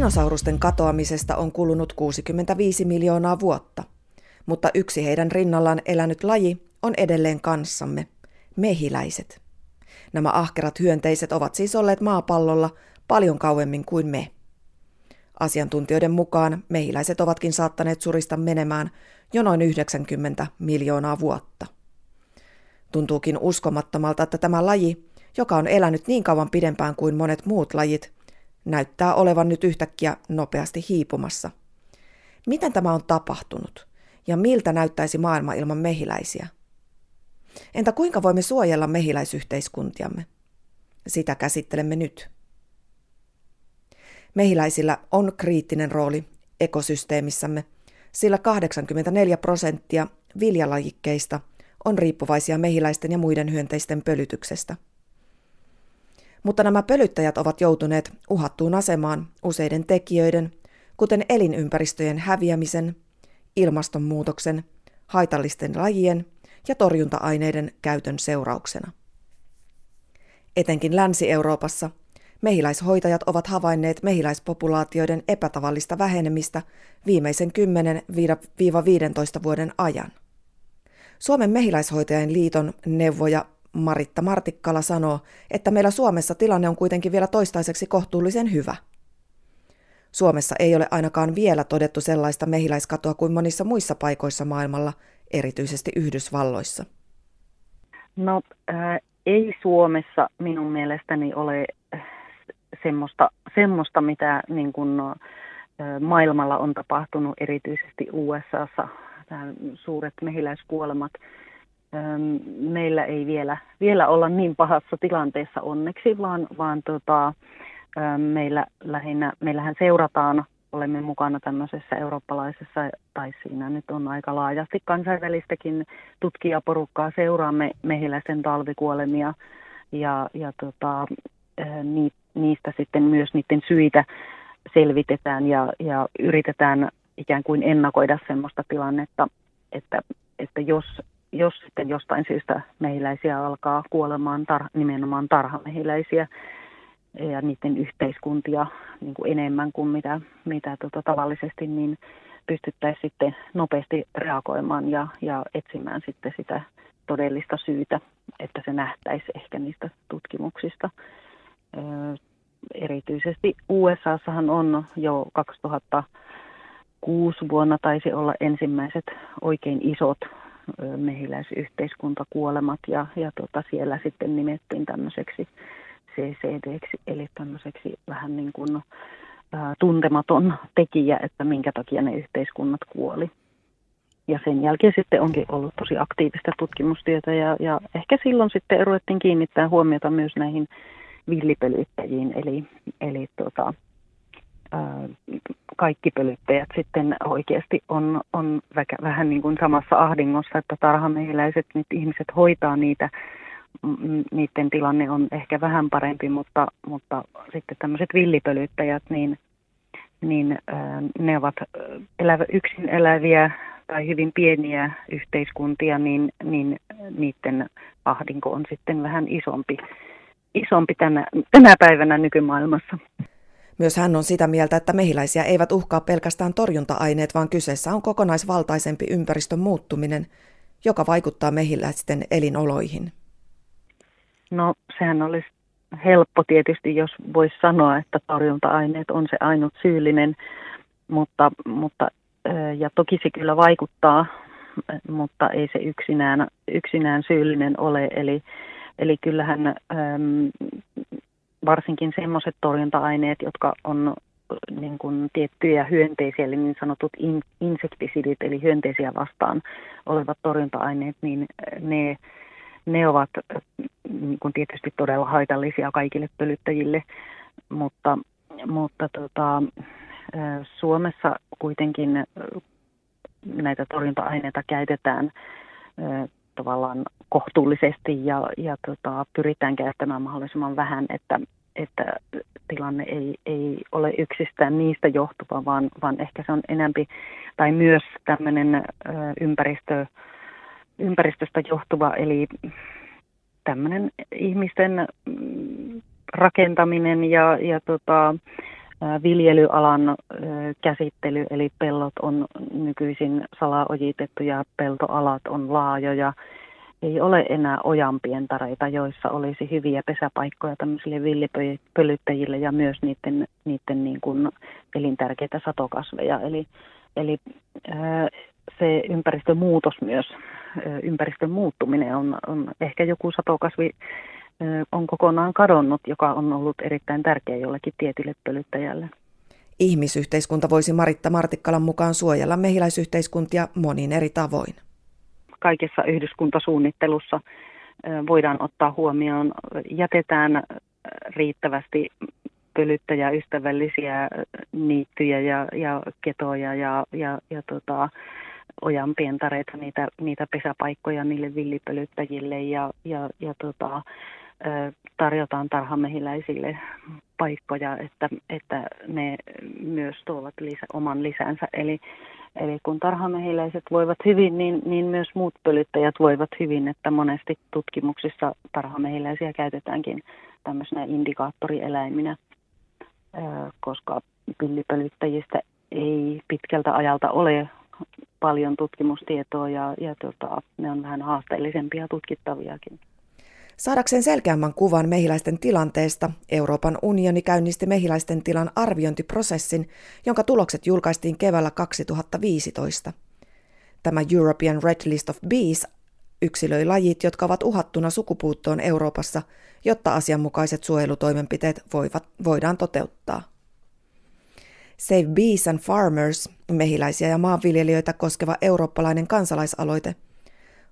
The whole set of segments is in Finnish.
Dinosaurusten katoamisesta on kulunut 65 miljoonaa vuotta, mutta yksi heidän rinnallaan elänyt laji on edelleen kanssamme, mehiläiset. Nämä ahkerat hyönteiset ovat siis olleet maapallolla paljon kauemmin kuin me. Asiantuntijoiden mukaan mehiläiset ovatkin saattaneet surista menemään jo noin 90 miljoonaa vuotta. Tuntuukin uskomattomalta, että tämä laji, joka on elänyt niin kauan pidempään kuin monet muut lajit, näyttää olevan nyt yhtäkkiä nopeasti hiipumassa. Miten tämä on tapahtunut? Ja miltä näyttäisi maailma ilman mehiläisiä? Entä kuinka voimme suojella mehiläisyhteiskuntiamme? Sitä käsittelemme nyt. Mehiläisillä on kriittinen rooli ekosysteemissämme, sillä 84 prosenttia viljalajikkeista on riippuvaisia mehiläisten ja muiden hyönteisten pölytyksestä. Mutta nämä pölyttäjät ovat joutuneet uhattuun asemaan useiden tekijöiden, kuten elinympäristöjen häviämisen, ilmastonmuutoksen, haitallisten lajien ja torjunta-aineiden käytön seurauksena. Etenkin Länsi-Euroopassa mehiläishoitajat ovat havainneet mehiläispopulaatioiden epätavallista vähenemistä viimeisen 10-15 vuoden ajan. Suomen mehiläishoitajien liiton neuvoja Maritta Martikkala sanoo, että meillä Suomessa tilanne on kuitenkin vielä toistaiseksi kohtuullisen hyvä. Suomessa ei ole ainakaan vielä todettu sellaista mehiläiskatoa kuin monissa muissa paikoissa maailmalla, erityisesti Yhdysvalloissa. No äh, ei Suomessa minun mielestäni ole semmoista, semmoista mitä niin kuin, äh, maailmalla on tapahtunut, erityisesti USAssa, suuret mehiläiskuolemat. Meillä ei vielä, vielä olla niin pahassa tilanteessa onneksi, vaan, vaan tota, meillä lähinnä, meillähän seurataan olemme mukana tämmöisessä eurooppalaisessa, tai siinä nyt on aika laajasti kansainvälistäkin tutkijaporukkaa, seuraamme mehiläisen talvikuolemia ja, ja tota, ni, niistä sitten myös niiden syitä selvitetään ja, ja yritetään ikään kuin ennakoida semmoista tilannetta, että, että jos, jos sitten jostain syystä mehiläisiä alkaa kuolemaan tar, nimenomaan tarhamehiläisiä, ja niiden yhteiskuntia niin kuin enemmän kuin mitä, mitä tota, tavallisesti, niin pystyttäisiin sitten nopeasti reagoimaan ja, ja etsimään sitten sitä todellista syytä, että se nähtäisi ehkä niistä tutkimuksista. Ö, erityisesti USAssahan on jo 2006 vuonna taisi olla ensimmäiset oikein isot mehiläisyhteiskuntakuolemat ja, ja tota, siellä sitten nimettiin tämmöiseksi CCD, eli tämmöiseksi vähän niin kuin ää, tuntematon tekijä, että minkä takia ne yhteiskunnat kuoli. Ja sen jälkeen sitten onkin ollut tosi aktiivista tutkimustyötä ja, ja ehkä silloin sitten ruvettiin kiinnittää huomiota myös näihin villipölyttäjiin, eli, eli tota, kaikki pölyttäjät sitten oikeasti on, on vähän niin kuin samassa ahdingossa, että tarhamehiläiset, nyt ihmiset hoitaa niitä niiden tilanne on ehkä vähän parempi, mutta, mutta sitten tämmöiset villipölyttäjät, niin, niin ne ovat elävä, yksin eläviä tai hyvin pieniä yhteiskuntia, niin, niin niiden ahdinko on sitten vähän isompi, isompi tänä, tänä päivänä nykymaailmassa. Myös hän on sitä mieltä, että mehiläisiä eivät uhkaa pelkästään torjunta-aineet, vaan kyseessä on kokonaisvaltaisempi ympäristön muuttuminen, joka vaikuttaa mehiläisten elinoloihin. No sehän olisi helppo tietysti, jos voisi sanoa, että torjunta-aineet on se ainut syyllinen, mutta, mutta ja toki se kyllä vaikuttaa, mutta ei se yksinään, yksinään syyllinen ole. Eli, eli kyllähän varsinkin sellaiset torjunta-aineet, jotka on niin kuin tiettyjä hyönteisiä, eli niin sanotut in, insektisidit, eli hyönteisiä vastaan olevat torjunta-aineet, niin ne ne ovat niin kuin tietysti todella haitallisia kaikille pölyttäjille, mutta, mutta tota, Suomessa kuitenkin näitä torjunta-aineita käytetään tavallaan kohtuullisesti ja, ja tota, pyritään käyttämään mahdollisimman vähän, että, että tilanne ei, ei ole yksistään niistä johtuva, vaan, vaan ehkä se on enempi tai myös tämmöinen ympäristö ympäristöstä johtuva, eli tämmöinen ihmisten mm, rakentaminen ja, ja tota, Viljelyalan käsittely, eli pellot on nykyisin salaojitettu ja peltoalat on laajoja. Ei ole enää ojanpientareita, joissa olisi hyviä pesäpaikkoja tämmöisille villipölyttäjille ja myös niiden, niiden niin kuin elintärkeitä satokasveja. Eli, eli se ympäristömuutos myös, ympäristön muuttuminen on, on ehkä joku satokasvi on kokonaan kadonnut, joka on ollut erittäin tärkeä jollekin tietylle pölyttäjälle. Ihmisyhteiskunta voisi Maritta Martikkalan mukaan suojella mehiläisyhteiskuntia monin eri tavoin. Kaikessa yhdyskuntasuunnittelussa voidaan ottaa huomioon, jätetään riittävästi pölyttäjäystävällisiä niittyjä ja, ja ketoja ja, ja, ja tota, ojanpientareita, niitä, niitä pesäpaikkoja niille villipölyttäjille ja, ja, ja tota, tarjotaan tarhamehiläisille paikkoja, että, että ne myös tuovat lisä, oman lisänsä. Eli, eli kun tarhamehiläiset voivat hyvin, niin, niin myös muut pölyttäjät voivat hyvin, että monesti tutkimuksissa tarhamehiläisiä käytetäänkin tämmöisenä indikaattorieläiminä, koska pillipölyttäjistä ei pitkältä ajalta ole paljon tutkimustietoa ja, ja tota, ne on vähän haasteellisempia tutkittaviakin. Saadakseen selkeämmän kuvan mehiläisten tilanteesta, Euroopan unioni käynnisti mehiläisten tilan arviointiprosessin, jonka tulokset julkaistiin keväällä 2015. Tämä European Red List of Bees yksilöi lajit, jotka ovat uhattuna sukupuuttoon Euroopassa, jotta asianmukaiset suojelutoimenpiteet voivat, voidaan toteuttaa. Save Bees and Farmers, mehiläisiä ja maanviljelijöitä koskeva eurooppalainen kansalaisaloite –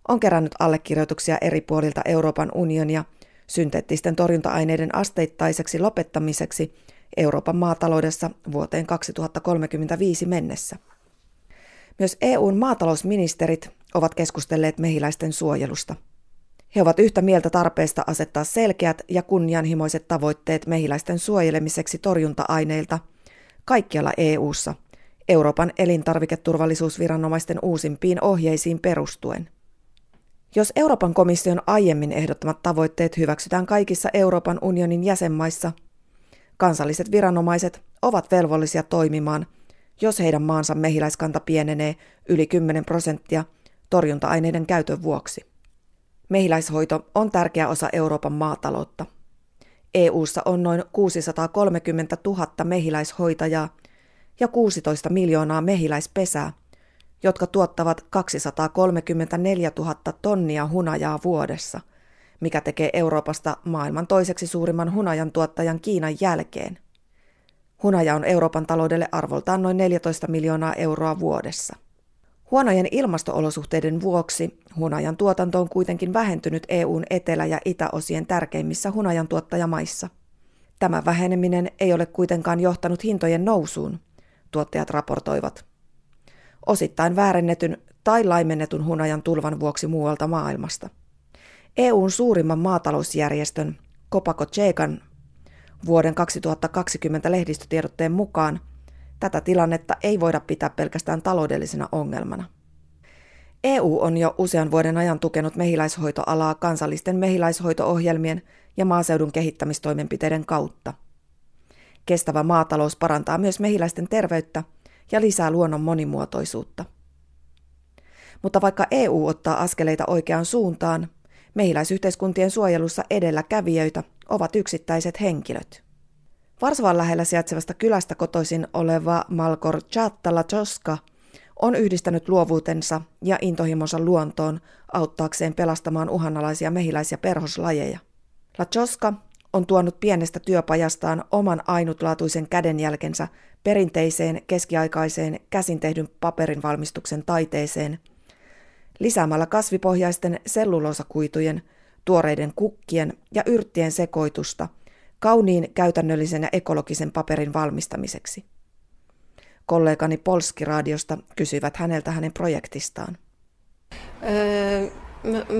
on kerännyt allekirjoituksia eri puolilta Euroopan unionia synteettisten torjunta-aineiden asteittaiseksi lopettamiseksi Euroopan maataloudessa vuoteen 2035 mennessä. Myös EUn maatalousministerit ovat keskustelleet mehiläisten suojelusta. He ovat yhtä mieltä tarpeesta asettaa selkeät ja kunnianhimoiset tavoitteet mehiläisten suojelemiseksi torjunta-aineilta kaikkialla EU:ssa Euroopan elintarviketurvallisuusviranomaisten uusimpiin ohjeisiin perustuen – jos Euroopan komission aiemmin ehdottamat tavoitteet hyväksytään kaikissa Euroopan unionin jäsenmaissa, kansalliset viranomaiset ovat velvollisia toimimaan, jos heidän maansa mehiläiskanta pienenee yli 10 prosenttia torjunta-aineiden käytön vuoksi. Mehiläishoito on tärkeä osa Euroopan maataloutta. EU:ssa on noin 630 000 mehiläishoitajaa ja 16 miljoonaa mehiläispesää – jotka tuottavat 234 000 tonnia hunajaa vuodessa, mikä tekee Euroopasta maailman toiseksi suurimman hunajan tuottajan Kiinan jälkeen. Hunaja on Euroopan taloudelle arvoltaan noin 14 miljoonaa euroa vuodessa. Huonojen ilmastoolosuhteiden vuoksi hunajan tuotanto on kuitenkin vähentynyt EUn etelä- ja itäosien tärkeimmissä hunajan tuottajamaissa. Tämä väheneminen ei ole kuitenkaan johtanut hintojen nousuun, tuottajat raportoivat osittain väärennetyn tai laimennetun hunajan tulvan vuoksi muualta maailmasta. EUn suurimman maatalousjärjestön Kopako Tsekan vuoden 2020 lehdistötiedotteen mukaan tätä tilannetta ei voida pitää pelkästään taloudellisena ongelmana. EU on jo usean vuoden ajan tukenut mehiläishoitoalaa kansallisten mehiläishoitoohjelmien ja maaseudun kehittämistoimenpiteiden kautta. Kestävä maatalous parantaa myös mehiläisten terveyttä – ja lisää luonnon monimuotoisuutta. Mutta vaikka EU ottaa askeleita oikeaan suuntaan, mehiläisyhteiskuntien suojelussa edelläkävijöitä ovat yksittäiset henkilöt. Varsovan lähellä sijaitsevasta kylästä kotoisin oleva Malkor Chattala Choska on yhdistänyt luovuutensa ja intohimonsa luontoon auttaakseen pelastamaan uhanalaisia mehiläis- ja perhoslajeja. La Choska on tuonut pienestä työpajastaan oman ainutlaatuisen kädenjälkensä perinteiseen keskiaikaiseen käsin tehdyn paperin valmistuksen taiteeseen, lisäämällä kasvipohjaisten selluloosakuitujen, tuoreiden kukkien ja yrttien sekoitusta kauniin käytännöllisen ja ekologisen paperin valmistamiseksi. Kollegani Polski-radiosta kysyivät häneltä hänen projektistaan. Öö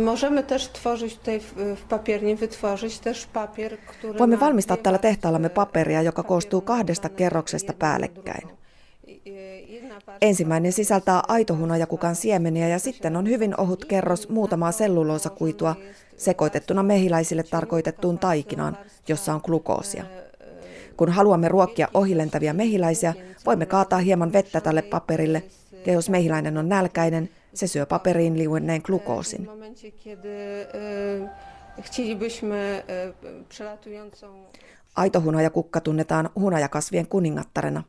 Możemy też tworzyć tutaj w papierni, wytworzyć też papier, który... Voimme valmistaa täällä tehtaallamme paperia, joka koostuu kahdesta kerroksesta päällekkäin. Ensimmäinen sisältää aitohunajakukan siemeniä ja sitten on hyvin ohut kerros muutamaa selluloosakuitua sekoitettuna mehiläisille tarkoitettuun taikinaan, jossa on glukoosia. Kun haluamme ruokkia ohilentäviä mehiläisiä, voimme kaataa hieman vettä tälle paperille, ja jos mehiläinen on nälkäinen, se syö paperiin liuenneen glukoosin. Aitohunajakukka tunnetaan hunajakasvien kuningattarena.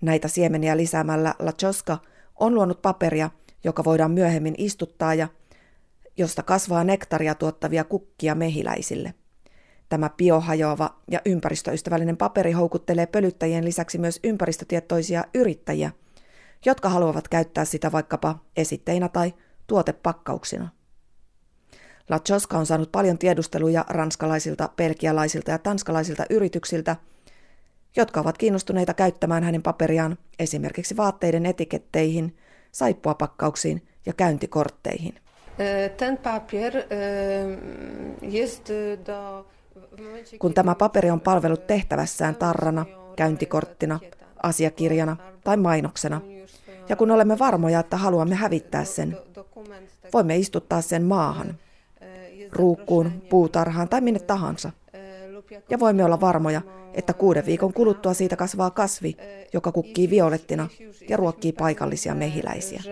Näitä siemeniä lisäämällä La Choska on luonut paperia, joka voidaan myöhemmin istuttaa ja josta kasvaa nektaria tuottavia kukkia mehiläisille. Tämä biohajoava ja ympäristöystävällinen paperi houkuttelee pölyttäjien lisäksi myös ympäristötietoisia yrittäjiä, jotka haluavat käyttää sitä vaikkapa esitteinä tai tuotepakkauksina. La Choska on saanut paljon tiedusteluja ranskalaisilta, pelkialaisilta ja tanskalaisilta yrityksiltä, jotka ovat kiinnostuneita käyttämään hänen paperiaan esimerkiksi vaatteiden etiketteihin, saippuapakkauksiin ja käyntikortteihin. Ten papier jest do kun tämä paperi on palvellut tehtävässään tarrana, käyntikorttina, asiakirjana tai mainoksena, ja kun olemme varmoja, että haluamme hävittää sen, voimme istuttaa sen maahan, ruukkuun, puutarhaan tai minne tahansa. Ja voimme olla varmoja, että kuuden viikon kuluttua siitä kasvaa kasvi, joka kukkii violettina ja ruokkii paikallisia mehiläisiä.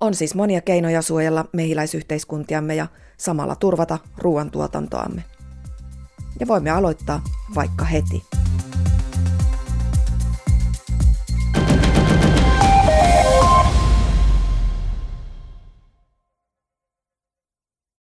On siis monia keinoja suojella mehiläisyhteiskuntiamme ja samalla turvata ruoantuotantoamme. Ja voimme aloittaa vaikka heti.